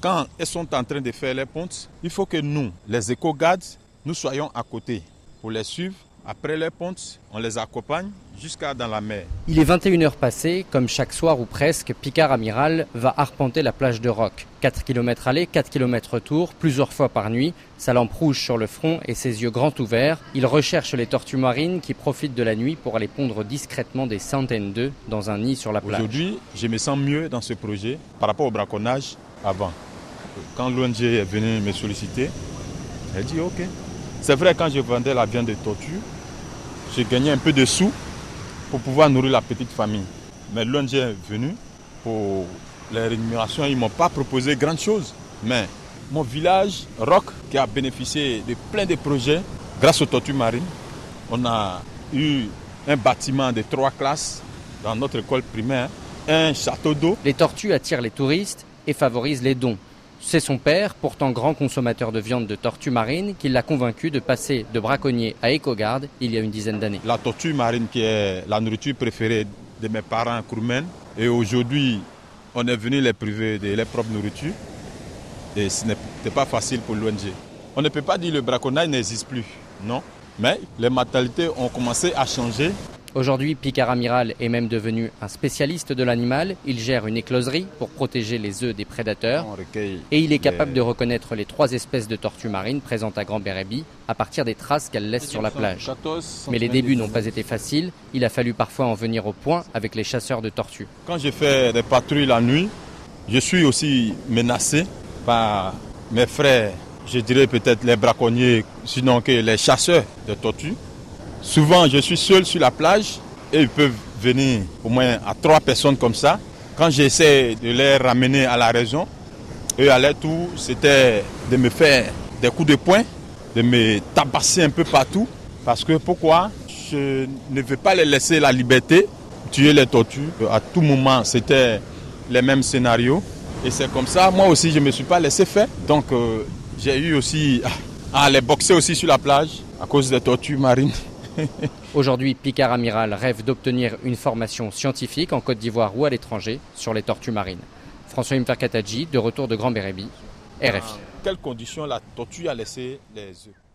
Quand elles sont en train de faire les pontes, il faut que nous, les éco-gardes, nous soyons à côté pour les suivre. Après les pontes, on les accompagne jusqu'à dans la mer. Il est 21h passé, comme chaque soir ou presque, Picard Amiral va arpenter la plage de Roc. 4 km aller, 4 km retour, plusieurs fois par nuit, sa lampe rouge sur le front et ses yeux grands ouverts. Il recherche les tortues marines qui profitent de la nuit pour aller pondre discrètement des centaines d'œufs dans un nid sur la plage. Aujourd'hui, je me sens mieux dans ce projet par rapport au braconnage avant. Quand l'ONG est venue me solliciter, elle dit ok. C'est vrai, quand je vendais la viande de tortue, j'ai gagné un peu de sous pour pouvoir nourrir la petite famille. Mais l'ONG est venue pour les rémunérations, ils ne m'ont pas proposé grand chose. Mais mon village, Rock, qui a bénéficié de plein de projets grâce aux tortues marines, on a eu un bâtiment de trois classes dans notre école primaire, un château d'eau. Les tortues attirent les touristes et favorisent les dons. C'est son père, pourtant grand consommateur de viande de tortue marine, qui l'a convaincu de passer de braconnier à éco-garde il y a une dizaine d'années. La tortue marine qui est la nourriture préférée de mes parents Kourmen. Et aujourd'hui, on est venu les priver de leur propre nourriture. Et ce n'était pas facile pour l'ONG. On ne peut pas dire que le braconnage n'existe plus, non. Mais les mentalités ont commencé à changer Aujourd'hui, Picard Amiral est même devenu un spécialiste de l'animal. Il gère une écloserie pour protéger les œufs des prédateurs. Et il est capable de reconnaître les trois espèces de tortues marines présentes à Grand Bérébi à partir des traces qu'elles laissent sur la plage. Mais les débuts n'ont pas été faciles. Il a fallu parfois en venir au point avec les chasseurs de tortues. Quand je fais des patrouilles la nuit, je suis aussi menacé par mes frères, je dirais peut-être les braconniers, sinon que les chasseurs de tortues. Souvent, je suis seul sur la plage et ils peuvent venir au moins à trois personnes comme ça. Quand j'essaie de les ramener à la raison, eux à leur tour, c'était de me faire des coups de poing, de me tabasser un peu partout. Parce que pourquoi? Je ne veux pas les laisser la liberté, tuer les tortues. À tout moment, c'était les mêmes scénarios. Et c'est comme ça, moi aussi, je ne me suis pas laissé faire. Donc, euh, j'ai eu aussi à les boxer aussi sur la plage à cause des tortues marines. Aujourd'hui, Picard Amiral rêve d'obtenir une formation scientifique en Côte d'Ivoire ou à l'étranger sur les tortues marines. François Imferkatadji, de retour de Grand Bérébi, RFI. Dans quelles conditions la tortue a laissé les œufs